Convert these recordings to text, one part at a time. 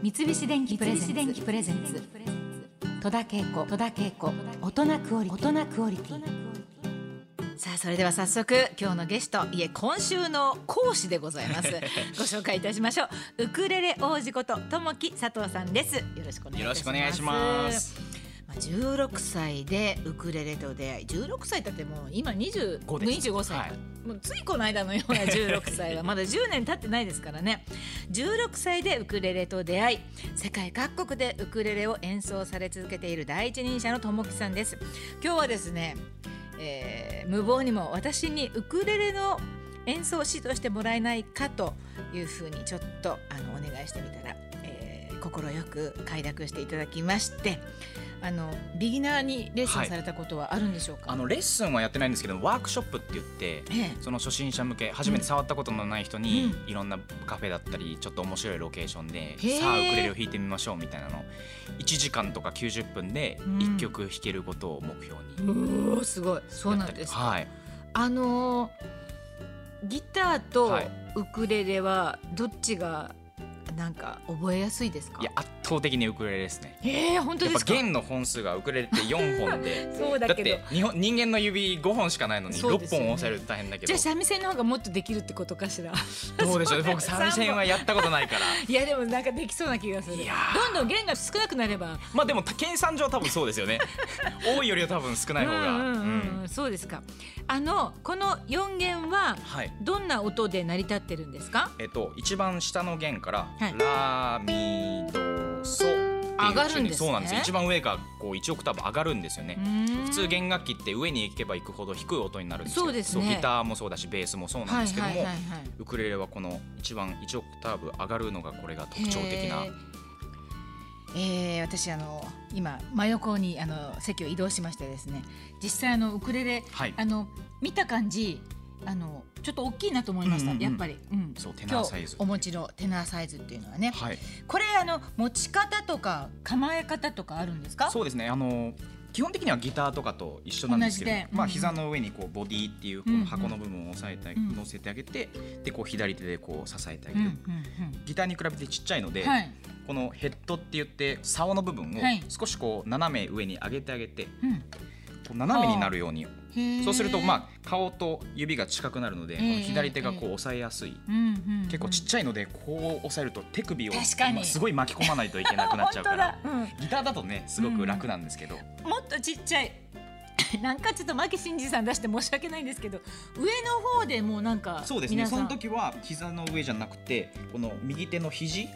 三菱電機プレゼンツ。戸田恵子。戸田恵子。大人クオリ大人クオリティ。さあそれでは早速今日のゲストいえ今週の講師でございます。ご紹介いたしましょう。ウクレレ王子こと友木佐藤さんです。よろしくお願いします。よろしくお願いします。まあ、16歳でウクレレと出会い。16歳だってもう今20 5です。25歳、はいもうついこの間のような 16歳はまだ10年経ってないですからね。16歳でウクレレと出会い世界各国でウクレレを演奏され続けている第一人者の友木さんです。今日はですね、えー無謀にも私にウクレレの演奏を指導してもらえないかというふうにちょっとあのお願いしてみたら、えー、快く快諾していただきましてあのビギナーにレッスンされたことはあるんでしょうか、あのレッスンはやってないんですけどワークショップって言ってええ。その初心者向け初めて触ったことのない人に、ういろんなカフェだったりちょっと面白いロケーションでさあウクレレを弾いてみましょうみたいなの。1時間とか90分でうん。1曲弾けることを目標に。うおーすごい。そうやなんですはい。あのーギターとはい。ウクレレはどっちがなんか覚えやすいですか？いや圧倒的にウクレレですね。えー、本当やっぱですか弦の本数がウクレレって4本で。そうだけど。て日本人間の指5本しかないのに6そうですよね。本押さえると大変だけど。じゃあ三味線の方がもっとできるってことかしら？どうでしょう。僕三味線はやったことないから。いやでもなんかできそうな気がする。どんどん弦が少なくなれば。まあでも計算上多分そうですよね。多いよりは多分少ない方が。うんうんうんそうですか。あのこの4弦ははい。どんな音で成り立ってるんですか？えっと一番下の弦からはい。ラミドソっていう上がるんですね。そうなんですよ。一番上がこう1オクターブ上がるんですよね。普普通弦楽器って上に行けば行くほど低い音になるんですよそうですね。ギターもそうだしベースもそうなんですけどもウクレレはこの一番1オクターブ上がるのがこれが特徴的な。えー私あの今真横にあの席を移動しましてですね。実際あのウクレレはい。あの見た感じあのちょっと大きいなと思いました、うんうんうん。やっぱり、うん、そうテナーサイズお持ちのテナーサイズっていうのはね、はい。これあの持ち方とか構え方とかあるんですか？そうですね。あの基本的にはギターとかと一緒なんですけどうんまあ膝の上にこうボディっていうこうんうん。の箱の部分を押さえてうん。乗せてあげてでこう左手でこう支えてあうんうげるん。ギターに比べてちっちゃいので、うんはい、このヘッドって言って竿の部分をはい。少しこう斜め上に上げてあげてうんこう斜めになるように。そうするとまあ顔と指が近くなるのでこええの左手がこう押さえやすい。結構ちっちゃいのでこう押さえると手首をすごい巻き込まないといけなくなっちゃうから。ギターだとねすごく楽なんですけど。うん、もっとちっちゃい なんかちょっと牧真司さん出して申し訳ないんですけど上の方でもうなんかそうですね。その時は膝の上じゃなくてこの右手の肘と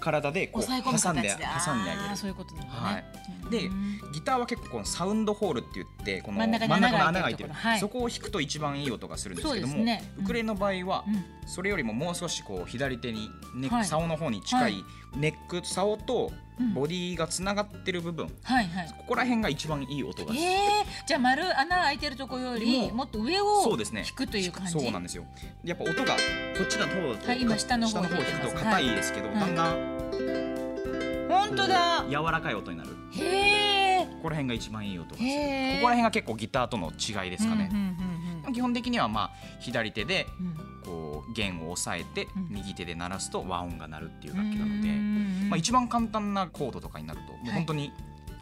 体でこう挟んで。挟んであげる。そういうことなんだね、はい。でうん。ギターは結構このサウンドホールって言ってこの真ん中の穴が開いてるそこを弾くと一番いい音がするんですけども、ウクレレの場合はうん。それよりももう少しこう左手にネック、はい竿の方に近はいいネック竿とうん。ボディがつながってる部分、はいはい。ここら辺が一番いい音がする、えー、じゃあ丸穴開いてるところよりももっと上をそうですね。引くという感じ？そうなんですよ。やっぱ音がこっちだとはい。今下の方下の方に弾くと硬いですけど、はい。だんだん本当だ。柔らかい音になる。へえここら辺が一番いい音がする。ここら辺が結構ギターとの違いですかね。うん、うんうん基本的にはまあ左手でうん。こう弦を押さえてうん。右手で鳴らすと和音が鳴るっていううん楽器なので、うんまあ、一番簡単なコードとかになるともうはい本当に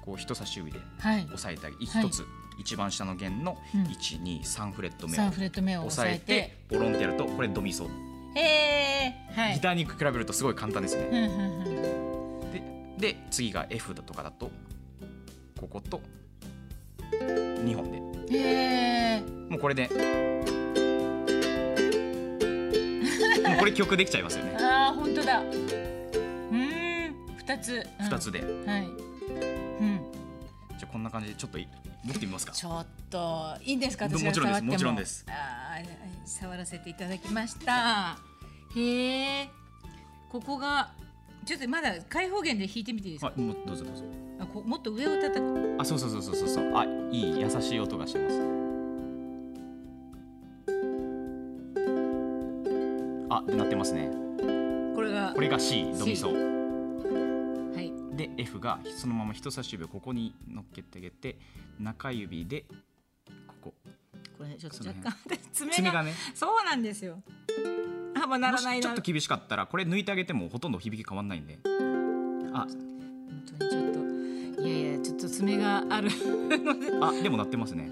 こう人差し指ではい。押さえてあげはい。一つ一番下の弦のうん。123フレット目を3フレット目を押押さえて。てボロンってやるとこれドミソ。へえはい。ギターに比べるとすごい簡単ですね。うんうんうんでで次が F だとかだとここと2本でへえもうこれで。もうこれ曲できちゃいますよね。ああ本当だ。うーん二つ。うん。2つで。はい。うん。じゃあこんな感じでちょっとい持ってみますか。ちょっといいんですか？ど私が触っても。もちろんです。もちろんですあー触らせていただきました。へえここがちょっとまだ開放弦で弾いてみていいですか、はいもうどうぞどうぞ。あこもっと上を叩く。あそうそうそうそうそうあいい優しい音がしてます。あ鳴ってますね。これがこれが C ドミソはい。で F がそのまま人差し指をここに乗っけてあげて中指でここ。これちょっと若干 爪が。爪がね。そうなんですよあ幅なもらないな。しちょっと厳しかったらこれ抜いてあげてもほとんど響き変わんないんで。あ。本当にちょっといやいやちょっと爪があるあでも鳴ってますね。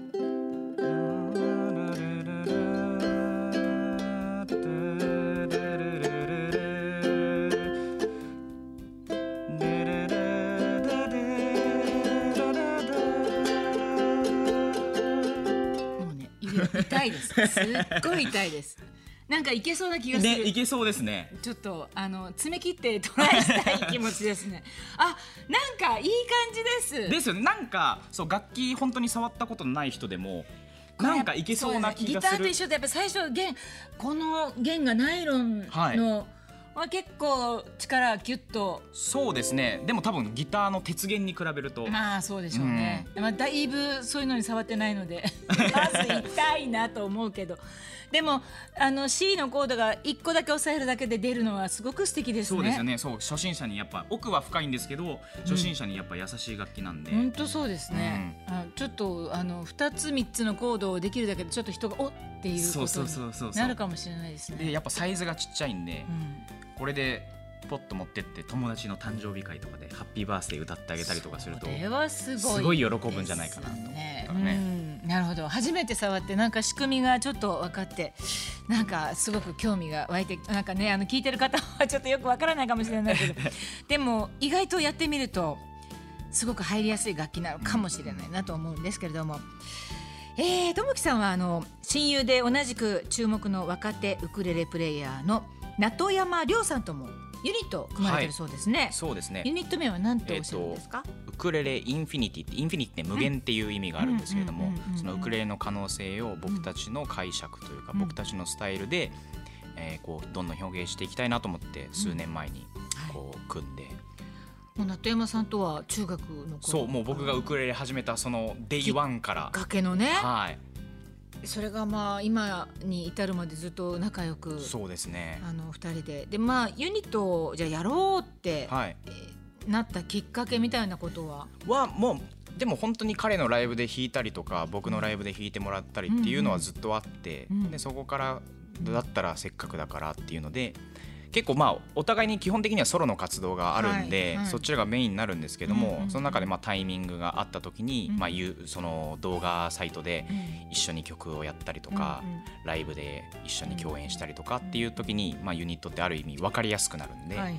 もうね指が痛いです。すっごい痛いですなんかいけそうな気がする、ねいけそうですね。ちょっとあの爪切ってトライしたい気持ちですね。あなんかいい感じです。ですよね。なんかそう楽器本当に触ったことのない人でもなんかいけそうな気がする。ギターと一緒でやっぱ最初弦この弦がナイロンの、は結構力ギュッと。そうですね。でも多分ギターの鉄弦に比べると。まあそうでしょうね、まあ、だいぶそういうのに触ってないので まず痛いなと思うけどでもあの C のコードが1個だけ押さえるだけで出るのはすごく素敵ですね。そうですよね。そう初心者にやっぱ奥は深いんですけど初心者にやっぱ優しい楽器なんで、本当そうですね、あちょっとあの2つ3つのコードをできるだけでちょっと人がおっていうそうそうことにそうそう。なるかもしれないですね。でやっぱサイズがちっちゃいんで、うん。これでポッと持ってって友達の誕生日会とかでハッピーバースデー歌ってあげたりとかするとすごい喜ぶんじゃないかなと思ったらね。うんなるほど初めて触ってなんか仕組みがちょっと分かってなんかすごく興味が湧いてなんかねあの聞いてる方はちょっとよく分からないかもしれないけど でも意外とやってみるとすごく入りやすい楽器なのかもしれないなと思うんですけれども。えー、ともきさんはあの親友で同じく注目の若手ウクレレプレイヤーの名渡山遼さんともユニットを組まれてるそうですね。そうですね。ユニット名は何とおっしゃるんですか、ウクレレインフィニティって infinity って無限っていう意味があるんですけれどもうんうんうんうんうん。そのウクレレの可能性を僕たちの解釈というかうん。僕たちのスタイルで、えーこうどんどん表現していきたいなと思って数年前にこう組んで、もう名渡山さんとは中学の頃そうもう僕がウクレレ始めたその day one から。崖のね。はいそれがまあ今に至るまでずっと仲良くそうですね。あの二人で。でまあユニットをじゃあやろうって、はい。えーなったきっかけみたいなことは？はもうでも本当に彼のライブで弾いたりとか僕のライブで弾いてもらったりっていうのはずっとあって、うん。うん。でそこからだったらせっかくだからっていうので結構まあお互いに基本的にはソロの活動があるんで、はいはい。そっちらがメインになるんですけども、うんうんうん。その中でまあタイミングがあった時に、うん。まあ、いうその動画サイトでうん。一緒に曲をやったりとか、うんうんライブで一緒に共演したりとかっていう時に、まあ、ユニットってある意味分かりやすくなるんで、はいはい。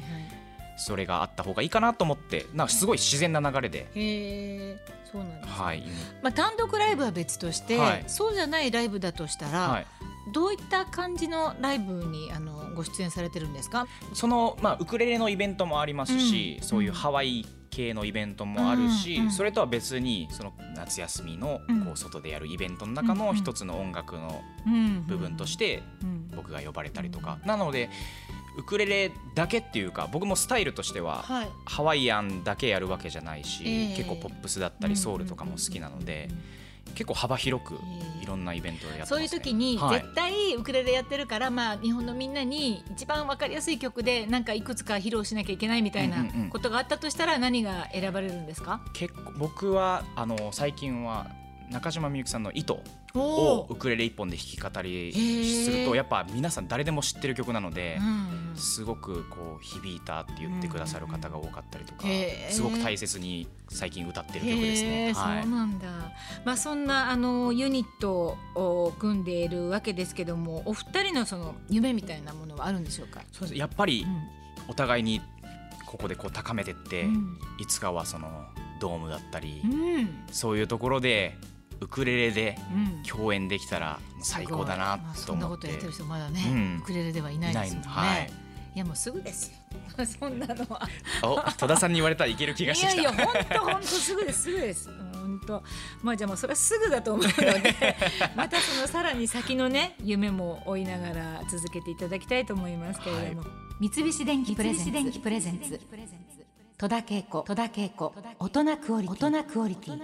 それがあった方がいいかなと思ってなんかすごい自然な流れで、へえそうなんです、ね。はい。まあ、単独ライブは別として、はい。そうじゃないライブだとしたら、はい、どういった感じのライブにあのご出演されてるんですか？その、まあ、ウクレレのイベントもありますし、うん。そういうハワイ系のイベントもあるし、うんうんそれとは別にその夏休みのうん。こう外でやるイベントの中の一つの音楽の部分としてうん僕が呼ばれたりとか、なのでウクレレだけっていうか僕もスタイルとしてははい。ハワイアンだけやるわけじゃないし、ええ。結構ポップスだったりソウルとかも好きなので、結構幅広くいろんなイベントをやってね、そういう時にはい。絶対ウクレレやってるから、まあ日本のみんなに一番わかりやすい曲でなんかいくつか披露しなきゃいけないみたいなうんうんうん。ことがあったとしたら何が選ばれるんですか？結構僕はあの最近は中島みゆきさんの「糸」おをウクレレ一本で弾き語りするとやっぱ皆さん誰でも知ってる曲なのでうんすごくこう響いたって言ってくださる方が多かったりとかすごく大切に最近歌ってる曲ですへね。ーはい。そうなんだ。まあそんなあのユニットを組んでいるわけですけども、お二人のその夢みたいなものはあるんでしょうか？そうです。やっぱりお互いにここでこう高めてって、うん。いつかはそのドームだったり、うん。そういうところでウクレレでうん。共演できたら最高だなすごい。まあとそんな思ってことやってる人まだね、うん。ウクレレではいないですもんね。はい。いやもうすぐですよ。そんなのは。お戸田さんに言われたらいける気がしてきた。いやいや本当本当すぐです。すぐです。本当。まあじゃあもうそれはすぐだと思うので またそのさらに先のね夢も追いながら続けていただきたいと思いますけれども、三菱電機プレゼンツ。戸田恵子。戸田恵子。大人クオリティ。大人クオリティ